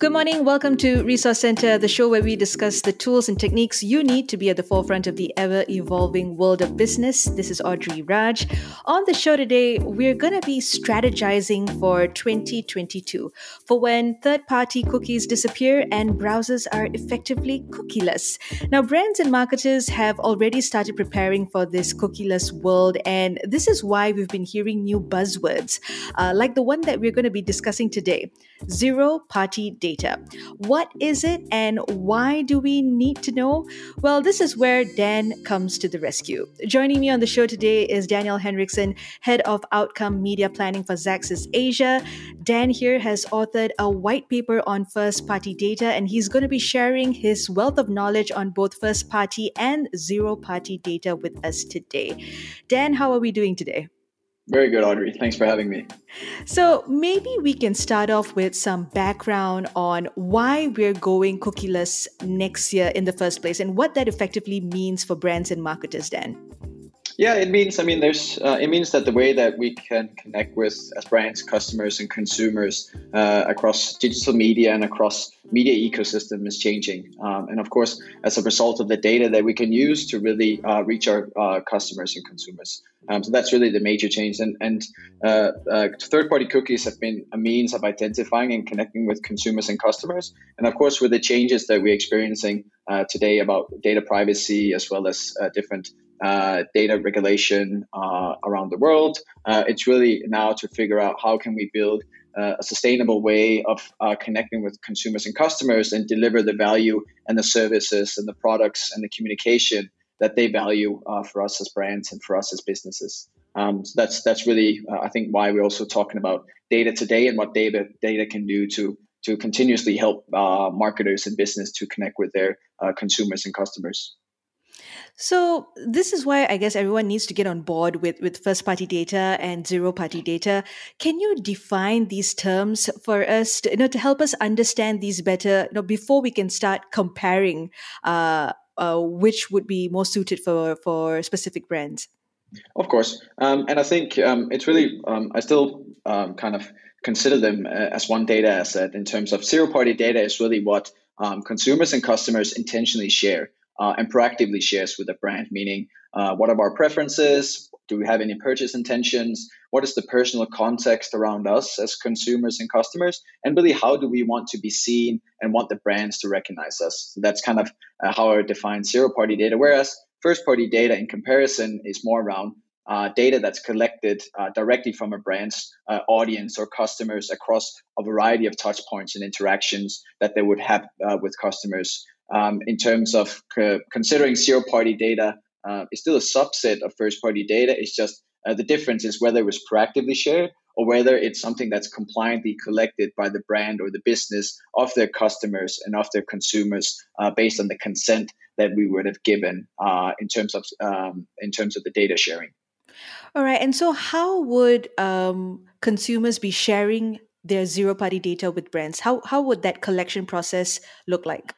Good morning. Welcome to Resource Center, the show where we discuss the tools and techniques you need to be at the forefront of the ever evolving world of business. This is Audrey Raj. On the show today, we're going to be strategizing for 2022 for when third party cookies disappear and browsers are effectively cookieless. Now, brands and marketers have already started preparing for this cookieless world, and this is why we've been hearing new buzzwords uh, like the one that we're going to be discussing today zero party data data. What is it and why do we need to know? Well, this is where Dan comes to the rescue. Joining me on the show today is Daniel Henriksen, Head of Outcome Media Planning for Xaxis Asia. Dan here has authored a white paper on first party data, and he's going to be sharing his wealth of knowledge on both first party and zero party data with us today. Dan, how are we doing today? Very good, Audrey. Thanks for having me. So, maybe we can start off with some background on why we're going cookieless next year in the first place and what that effectively means for brands and marketers, Dan. Yeah, it means. I mean, there's. Uh, it means that the way that we can connect with as brands, customers, and consumers uh, across digital media and across media ecosystem is changing. Um, and of course, as a result of the data that we can use to really uh, reach our uh, customers and consumers. Um, so that's really the major change. And and uh, uh, third-party cookies have been a means of identifying and connecting with consumers and customers. And of course, with the changes that we're experiencing today about data privacy as well as different uh, data regulation uh, around the world. Uh, it's really now to figure out how can we build uh, a sustainable way of uh, connecting with consumers and customers and deliver the value and the services and the products and the communication that they value uh, for us as brands and for us as businesses. Um, so that's that's really I think why we're also talking about data today and what data data can do to to continuously help marketers and business to connect with their consumers and customers. So this is why I guess everyone needs to get on board with, with first party data and zero party data. Can you define these terms for us to, you know, to help us understand these better you know, before we can start comparing uh, uh, which would be more suited for, for specific brands? Of course. Um, and I think um, it's really, um, I still um, kind of consider them uh, as one data asset in terms of zero party data is really what um, consumers and customers intentionally share uh, and proactively shares with the brand, meaning uh, what are our preferences? Do we have any purchase intentions? What is the personal context around us as consumers and customers? And really, how do we want to be seen and want the brands to recognize us? So that's kind of uh, how I define zero party data. Whereas first party data in comparison is more around uh, data that's collected uh, directly from a brand's uh, audience or customers across a variety of touch points and interactions that they would have uh, with customers um, in terms of considering zero party data uh, is still a subset of first party data. It's just uh, the difference is whether it was proactively shared or whether it's something that's compliantly collected by the brand or the business of their customers and of their consumers based on the consent that we would have given in terms of um, in terms of the data sharing. All right, and so how would um, consumers be sharing their zero party data with brands? How how would that collection process look like?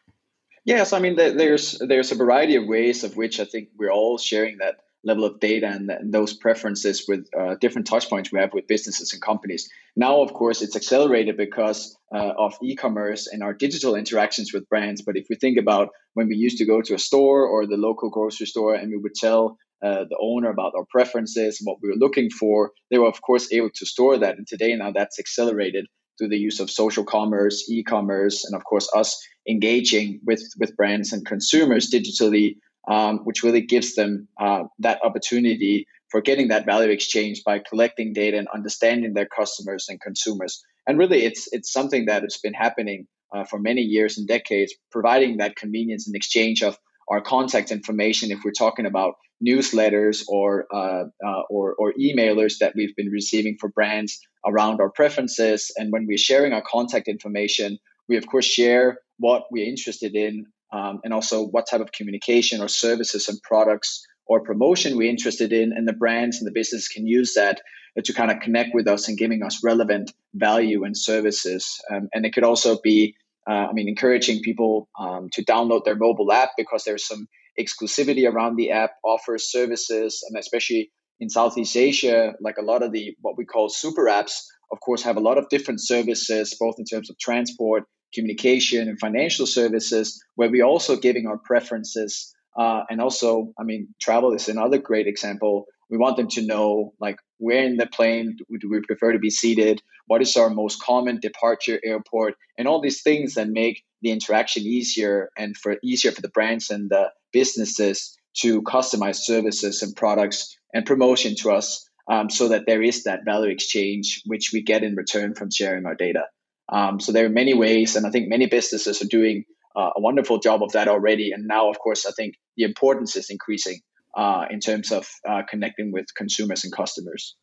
Yes, I mean there's there's a variety of ways of which I think we're all sharing that level of data and, and those preferences with uh, different touch points we have with businesses and companies. Now, of course, it's accelerated because uh, of e-commerce and our digital interactions with brands. But if we think about when we used to go to a store or the local grocery store and we would tell uh, the owner about our preferences what we were looking for, they were of course able to store that. And today now that's accelerated through the use of social commerce, e-commerce, and of course us engaging with with brands and consumers digitally, um, which really gives them uh, that opportunity for getting that value exchange by collecting data and understanding their customers and consumers. And really, it's it's something that has been happening uh, for many years and decades, providing that convenience and exchange of our contact information. If we're talking about newsletters or, uh, uh, or, or emailers that we've been receiving for brands around our preferences. And when we're sharing our contact information, we of course share what we're interested in um, and also what type of communication or services and products or promotion we're interested in. And the brands and the business can use that to kind of connect with us and giving us relevant value and services. Um, and it could also be uh, I mean, encouraging people um, to download their mobile app because there's some exclusivity around the app, offers services, and especially in Southeast Asia, like a lot of the what we call super apps, of course, have a lot of different services, both in terms of transport, communication, and financial services, where we're also giving our preferences. Uh, and also, I mean, travel is another great example. We want them to know, like, where in the plane do we prefer to be seated? What is our most common departure airport? And all these things that make the interaction easier and for easier for the brands and the businesses to customize services and products and promotion to us um, so that there is that value exchange which we get in return from sharing our data. Um, so there are many ways, and I think many businesses are doing uh, a wonderful job of that already. And now, of course, I think the importance is increasing uh, in terms of uh, connecting with consumers and customers.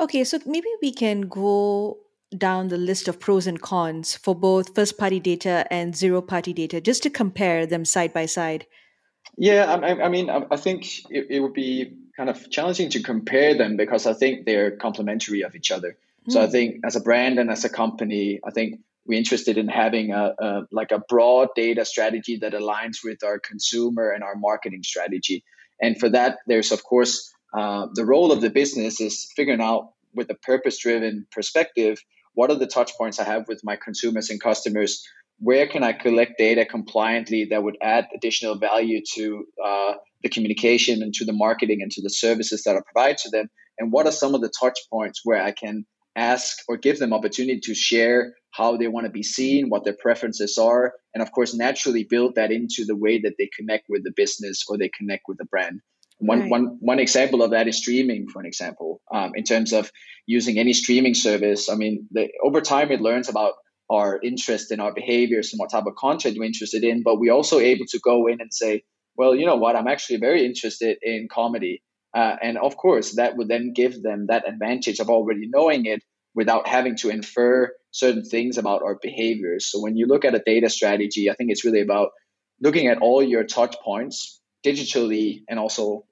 Okay, so maybe we can go down the list of pros and cons for both first party data and zero party data just to compare them side by side. Yeah, I, I mean, I, think it, it, would be kind of challenging to compare them because I think they're complementary of each other. Mm. So I hmm. think as a brand and as a company, I think we're interested in having a, a, like a broad data strategy that aligns with our consumer and our marketing strategy. And for that, there's of course uh, the role of the business is figuring out with a purpose-driven perspective what are the touch points I have with my consumers and customers. Where can I collect data compliantly that would add additional value to uh, the communication and to the marketing and to the services that I provide to them? And what are some of the touch points where I can ask or give them opportunity to share how they want to be seen, what their preferences are, and of course, naturally build that into the way that they connect with the business or they connect with the brand. One, right. one, one example of that is streaming, for an example, um, in terms of using any streaming service. I mean, the, over time, it learns about our interest in our behaviors and what type of content we're interested in, but we're also able to go in and say, well, you know what, I'm actually very interested in comedy. Uh, and of course, that would then give them that advantage of already knowing it without having to infer certain things about our behaviors. So when you look at a data strategy, I think it's really about looking at all your touch points digitally and also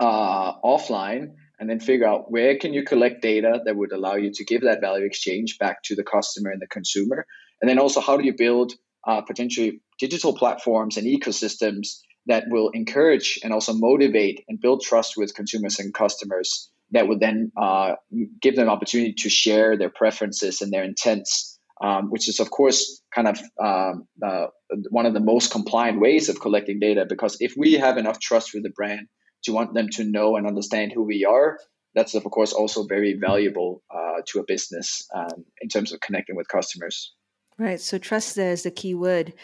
uh, offline and then figure out where can you collect data that would allow you to give that value exchange back to the customer and the consumer and then also how do you build uh, potentially digital platforms and ecosystems that will encourage and also motivate and build trust with consumers and customers that would then uh, give them opportunity to share their preferences and their intents, um, which is of course kind of um, uh, one of the most compliant ways of collecting data. Because if we have enough trust with the brand to want them to know and understand who we are, that's of course also very valuable uh, to a business um, in terms of connecting with customers. Right. So trust there is the key word.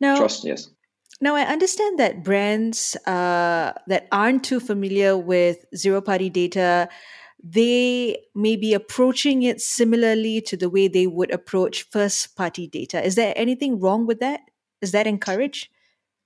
Now, trust, yes. Now, I understand that brands uh, that aren't too familiar with zero party data, they may be approaching it similarly to the way they would approach first party data. Is there anything wrong with that? Is that encouraged?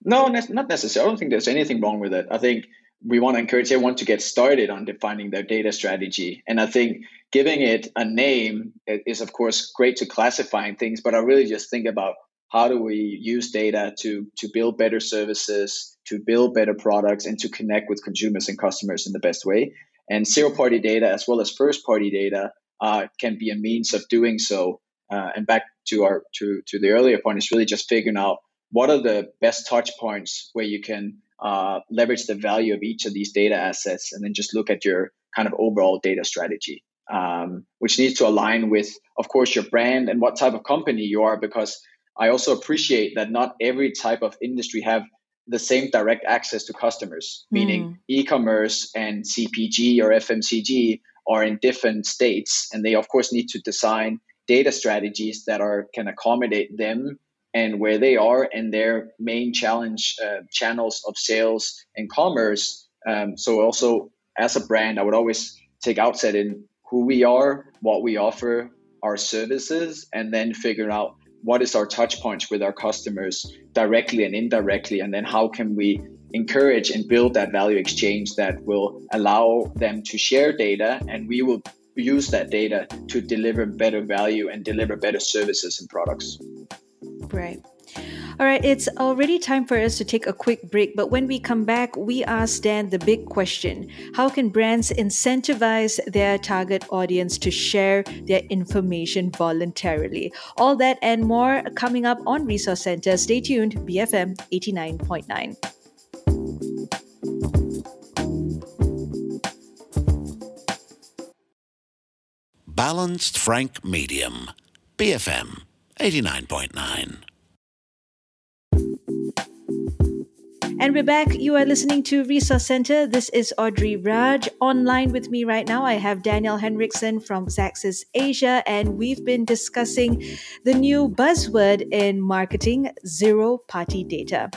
No, not necessarily. I don't think there's anything wrong with it. I think we want to encourage everyone to get started on defining their data strategy. And I think giving it a name is, of course, great to classifying things, but I really just think about how do we use data to to build better services to build better products and to connect with consumers and customers in the best way? And zero party data as well as first party data uh, can be a means of doing so. Uh, and back to our to to the earlier point is really just figuring out what are the best touch points where you can uh, leverage the value of each of these data assets and then just look at your kind of overall data strategy um, which needs to align with of course your brand and what type of company you are because I also appreciate that not every type of industry have the same direct access to customers, mm. meaning e-commerce and CPG or FMCG are in different states, and they of course need to design data strategies that are can accommodate them and where they are and their main challenge uh, channels of sales and commerce. Um, so also as a brand, I would always take outset in who we are, what we offer, our services, and then figure out what is our touch points with our customers directly and indirectly and then how can we encourage and build that value exchange that will allow them to share data and we will use that data to deliver better value and deliver better services and products. Right All right, it's already time for us to take a quick break, but when we come back, we ask Dan the big question How can brands incentivize their target audience to share their information voluntarily? All that and more coming up on Resource Center. Stay tuned, BFM 89.9. Balanced Frank Medium, BFM 89.9. And we're back. You are listening to Resource Center. This is Audrey Raj. Online with me right now, I have Daniel Henriksen from Xaxis Asia, and we've been discussing the new buzzword in marketing zero party data.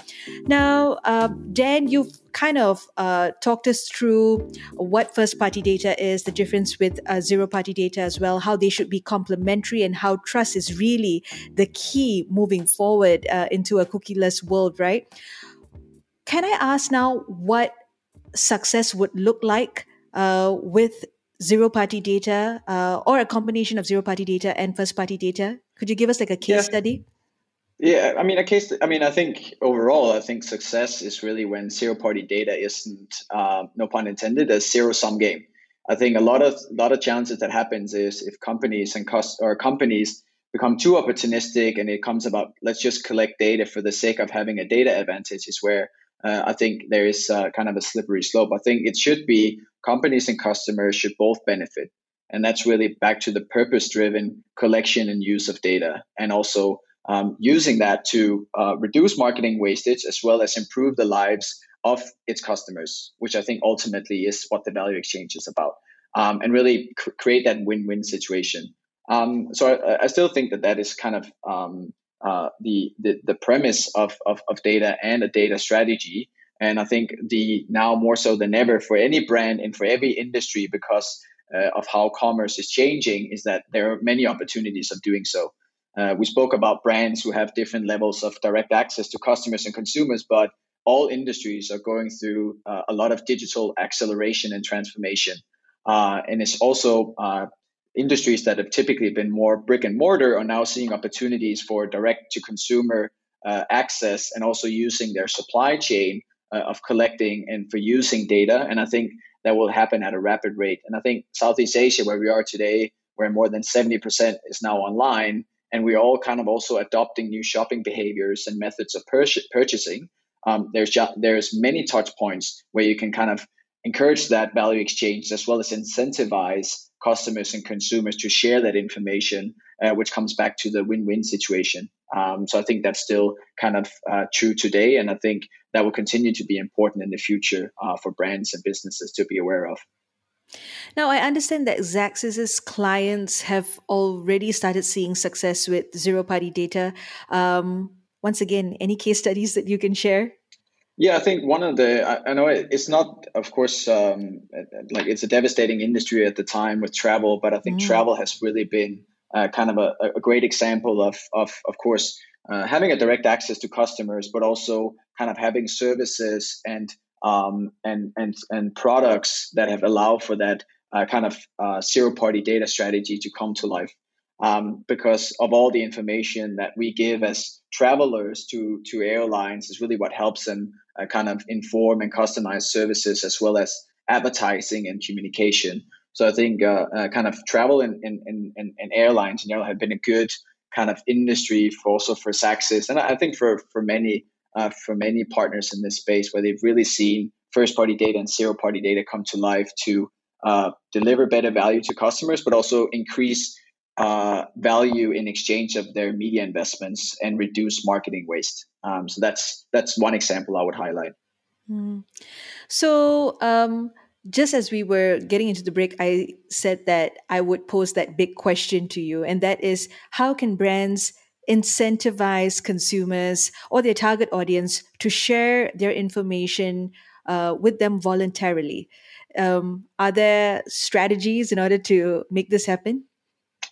Now, uh, Dan, you've kind of uh, talked us through what first party data is, the difference with uh, zero party data as well, how they should be complementary, and how trust is really the key moving forward uh, into a cookieless world, right? Can I ask now what success would look like uh, with zero party data uh, or a combination of zero party data and first party data? Could you give us like a case yeah. study? Yeah, I mean, a case. I mean, I think overall, I think success is really when zero party data isn't, uh, no pun intended, a zero sum game. I think a lot of a lot of challenges that happens is if companies and cost or companies become too opportunistic and it comes about let's just collect data for the sake of having a data advantage is where uh, I think there is uh, kind of a slippery slope. I think it should be companies and customers should both benefit. And that's really back to the purpose driven collection and use of data, and also um, using that to uh, reduce marketing wastage as well as improve the lives of its customers, which I think ultimately is what the value exchange is about, um, and really cr- create that win win situation. Um, so I, I, still think that that is kind of um, uh, the, the, the premise of, of, of data and a data strategy. And I think the now more so than ever for any brand and for every industry because uh, of how commerce is changing is that there are many opportunities of doing so. Uh, we spoke about brands who have different levels of direct access to customers and consumers, but all industries are going through uh, a lot of digital acceleration and transformation. Uh, and it's also uh, industries that have typically been more brick and mortar are now seeing opportunities for direct to consumer uh, access and also using their supply chain uh, of collecting and for using data. And I think that will happen at a rapid rate. And I think Southeast Asia, where we are today, where more than 70% is now online, and we're all kind of also adopting new shopping behaviors and methods of pur- purchasing. Um, there's just, there's many touch points where you can kind of encourage that value exchange as well as incentivize customers and consumers to share that information, uh, which comes back to the win-win situation. Um, so I think that's still kind of uh, true today, and I think that will continue to be important in the future uh, for brands and businesses to be aware of. Now, I understand that Xaxis's clients have already started seeing success with zero-party data. Um, once again, any case studies that you can share? Yeah, I think one of the I, I know it's not, of course, um, like it's a devastating industry at the time with travel, but I think mm. travel has really been uh, kind of a, a, great example of, of, of course, uh, having a direct access to customers, but also kind of having services and um, and and and products that have allowed for that uh, kind of uh, zero party data strategy to come to life um, because of all the information that we give as travelers to to airlines is really what helps them uh, kind of inform and customize services as well as advertising and communication. So I think uh, uh, kind of travel and, and, and, and airlines in general have been a good kind of industry for also for Xaxis and I think for for many uh, for many partners in this space where they've really seen first party data and zero party data come to life to uh, deliver better value to customers, but also increase uh, value in exchange of their media investments and reduce marketing waste. Um, so that's that's one example I would highlight. Mm. So um, just as we were getting into the break, I said that I would pose that big question to you, and that is, how can brands incentivize consumers or their target audience to share their information uh, with them voluntarily? Um, are there strategies in order to make this happen?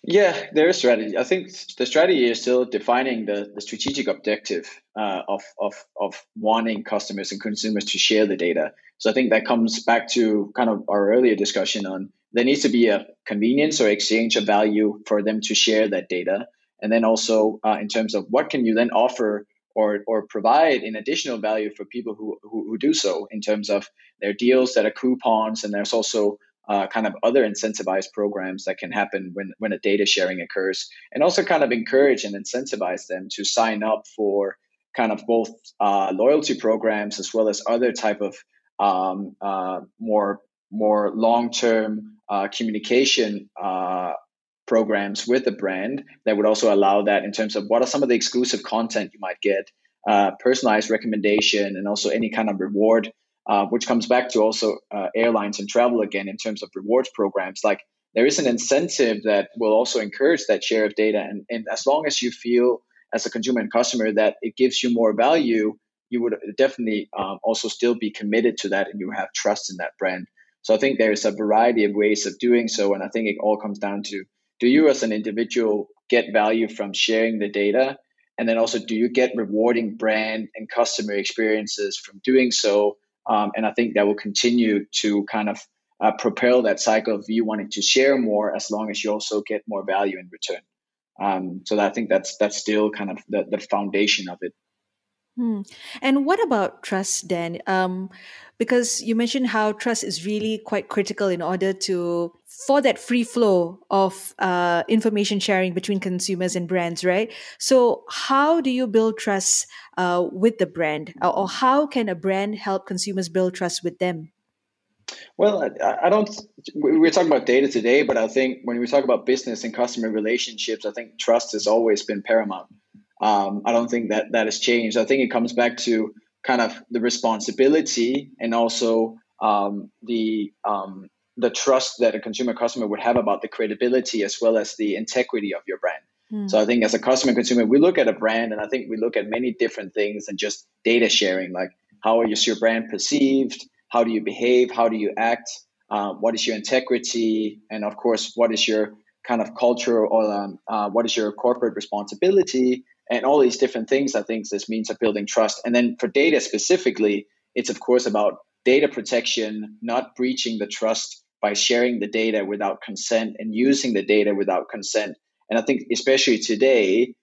Yeah, there is strategy. I think the strategy is still defining the, the strategic objective uh, of, of, of wanting customers and consumers to share the data. So I think that comes back to kind of our earlier discussion on there needs to be a convenience or exchange of value for them to share that data. And then also uh, in terms of what can you then offer or or provide an additional value for people who, who, who do so in terms of their deals that are coupons and there's also uh, kind of other incentivized programs that can happen when when a data sharing occurs and also kind of encourage and incentivize them to sign up for kind of both uh, loyalty programs as well as other type of um, uh, more more long term uh, communication uh, programs with the brand that would also allow that in terms of what are some of the exclusive content you might get, uh, personalized recommendation, and also any kind of reward, uh, which comes back to also uh, airlines and travel again in terms of rewards programs. Like there is an incentive that will also encourage that share of data, and, and as long as you feel as a consumer and customer that it gives you more value, you would definitely um, also still be committed to that, and you have trust in that brand. So I think there's a variety of ways of doing so, and I think it all comes down to do you as an individual get value from sharing the data and then also do you get rewarding brand and customer experiences from doing so um, and i think that will continue to kind of uh, propel that cycle of you wanting to share more as long as you also get more value in return. Um, so i think that's that's still kind of the, the foundation of it Hmm. And what about trust, Dan? Um, because you mentioned how trust is really quite critical in order to for that free flow of uh, information sharing between consumers and brands, right? So, how do you build trust uh, with the brand, or how can a brand help consumers build trust with them? Well, I, I don't. We're talking about data today, but I think when we talk about business and customer relationships, I think trust has always been paramount. Um, I don't think that that has changed. I think it comes back to kind of the responsibility and also um, the um, the trust that a consumer customer would have about the credibility as well as the integrity of your brand. Mm. So I think as a customer consumer, we look at a brand and I think we look at many different things and just data sharing, like how is your brand perceived? How do you behave? How do you act? Uh, what is your integrity? And of course, what is your kind of culture or um, uh, what is your corporate responsibility? And all these different things i think this means of building trust. And then for data specifically it's of course about data protection not breaching the trust by sharing the data without consent and using the data without consent. And i think especially today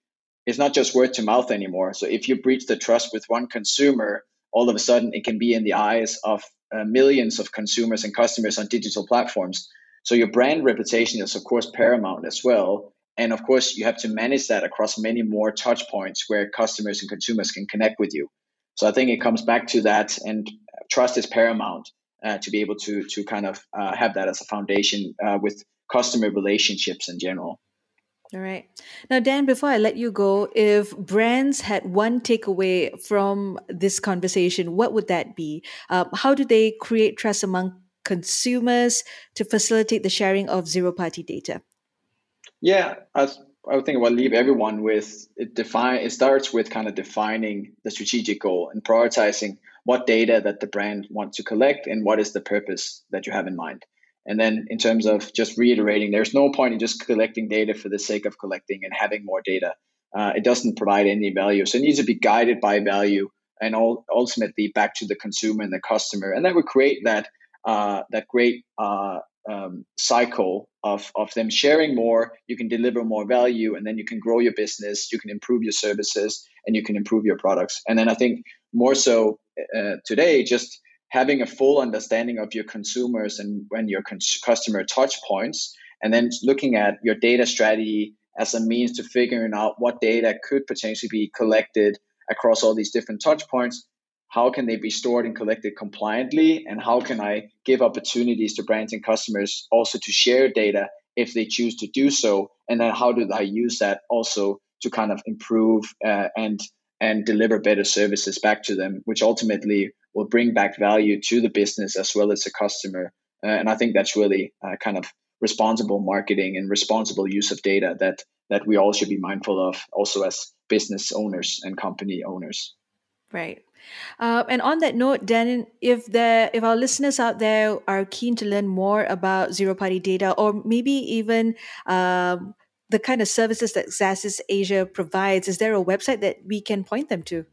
it's not just word to mouth anymore. So if you breach the trust with one consumer all of a sudden it can be in the eyes of uh, millions of consumers and customers on digital platforms. So your brand reputation is of course paramount as well and of course, you have to manage that across many more touch points where customers and consumers can connect with you. So I think it comes back to that, and trust is paramount uh, to be able to to kind of uh, have that as a foundation uh, with customer relationships in general. All right. Now, Dan, before I let you go, if brands had one takeaway from this conversation, what would that be? Um, how do they create trust among consumers to facilitate the sharing of zero party data? Yeah, I, I think I will leave everyone with it define it starts with kind of defining the strategic goal and prioritizing what data that the brand wants to collect and what is the purpose that you have in mind. And then in terms of just reiterating, there's no point in just collecting data for the sake of collecting and having more data. Uh, it doesn't provide any value. So it needs to be guided by value and all, ultimately back to the consumer and the customer. And that would create that uh, that great uh, um, cycle of, of them sharing more, you can deliver more value, and then you can grow your business, you can improve your services, and you can improve your products. And then I think more so uh, today, just having a full understanding of your consumers and when your cons- customer touch points, and then looking at your data strategy as a means to figuring out what data could potentially be collected across all these different touch points how can they be stored and collected compliantly? And how can i give opportunities to brands and customers also to share data if they choose to do so? And then how do i use that also to kind of improve uh, and and deliver better services back to them which ultimately will bring back value to the business as well as the customer? Uh, and i think that's really uh, kind of responsible marketing and responsible use of data that that we all should be mindful of also as business owners and company owners right uh, and on that note, Dan, if the if our listeners out there are keen to learn more about zero party data, or maybe even um, the kind of services that Xaxis Asia provides, is there a website that we can point them to?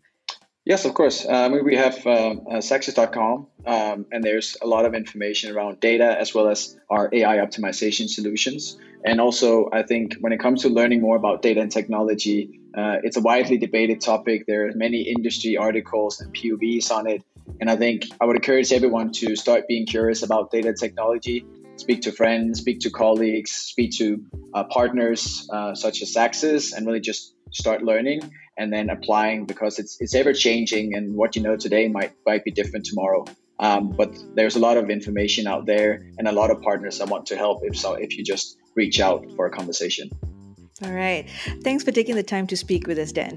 Yes, of course. Um, we have uh, uh, Xaxis.com, um, and there's a lot of information around data as well as our AI optimization solutions. And also, I think when it comes to learning more about data and technology, uh, it's a widely debated topic. There are many industry articles and POVs on it. And I think I would encourage everyone to start being curious about data technology, speak to friends, speak to colleagues, speak to uh, partners uh, such as Xaxis, and really just start learning and then applying because it's it's ever changing and what you know today might might be different tomorrow. Um, but there's a lot of information out there and a lot of partners that want to help if so if you just reach out for a conversation. All right. Thanks for taking the time to speak with us, Dan.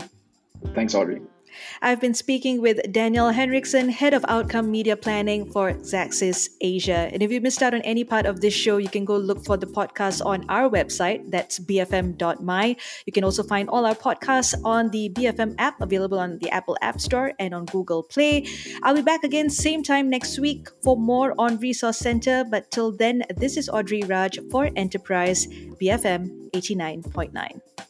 Thanks, Audrey. I've been speaking with Daniel Henriksen, Head of Outcome Media Planning for Xaxis Asia. And if you missed out on any part of this show, you can go look for the podcast on our website. That's bfm.my. You can also find all our podcasts on the BFM app, available on the Apple App Store and on Google Play. I'll be back again same time next week for more on Resource Center. But till then, this is Audrey Raj for Enterprise BFM 89.9.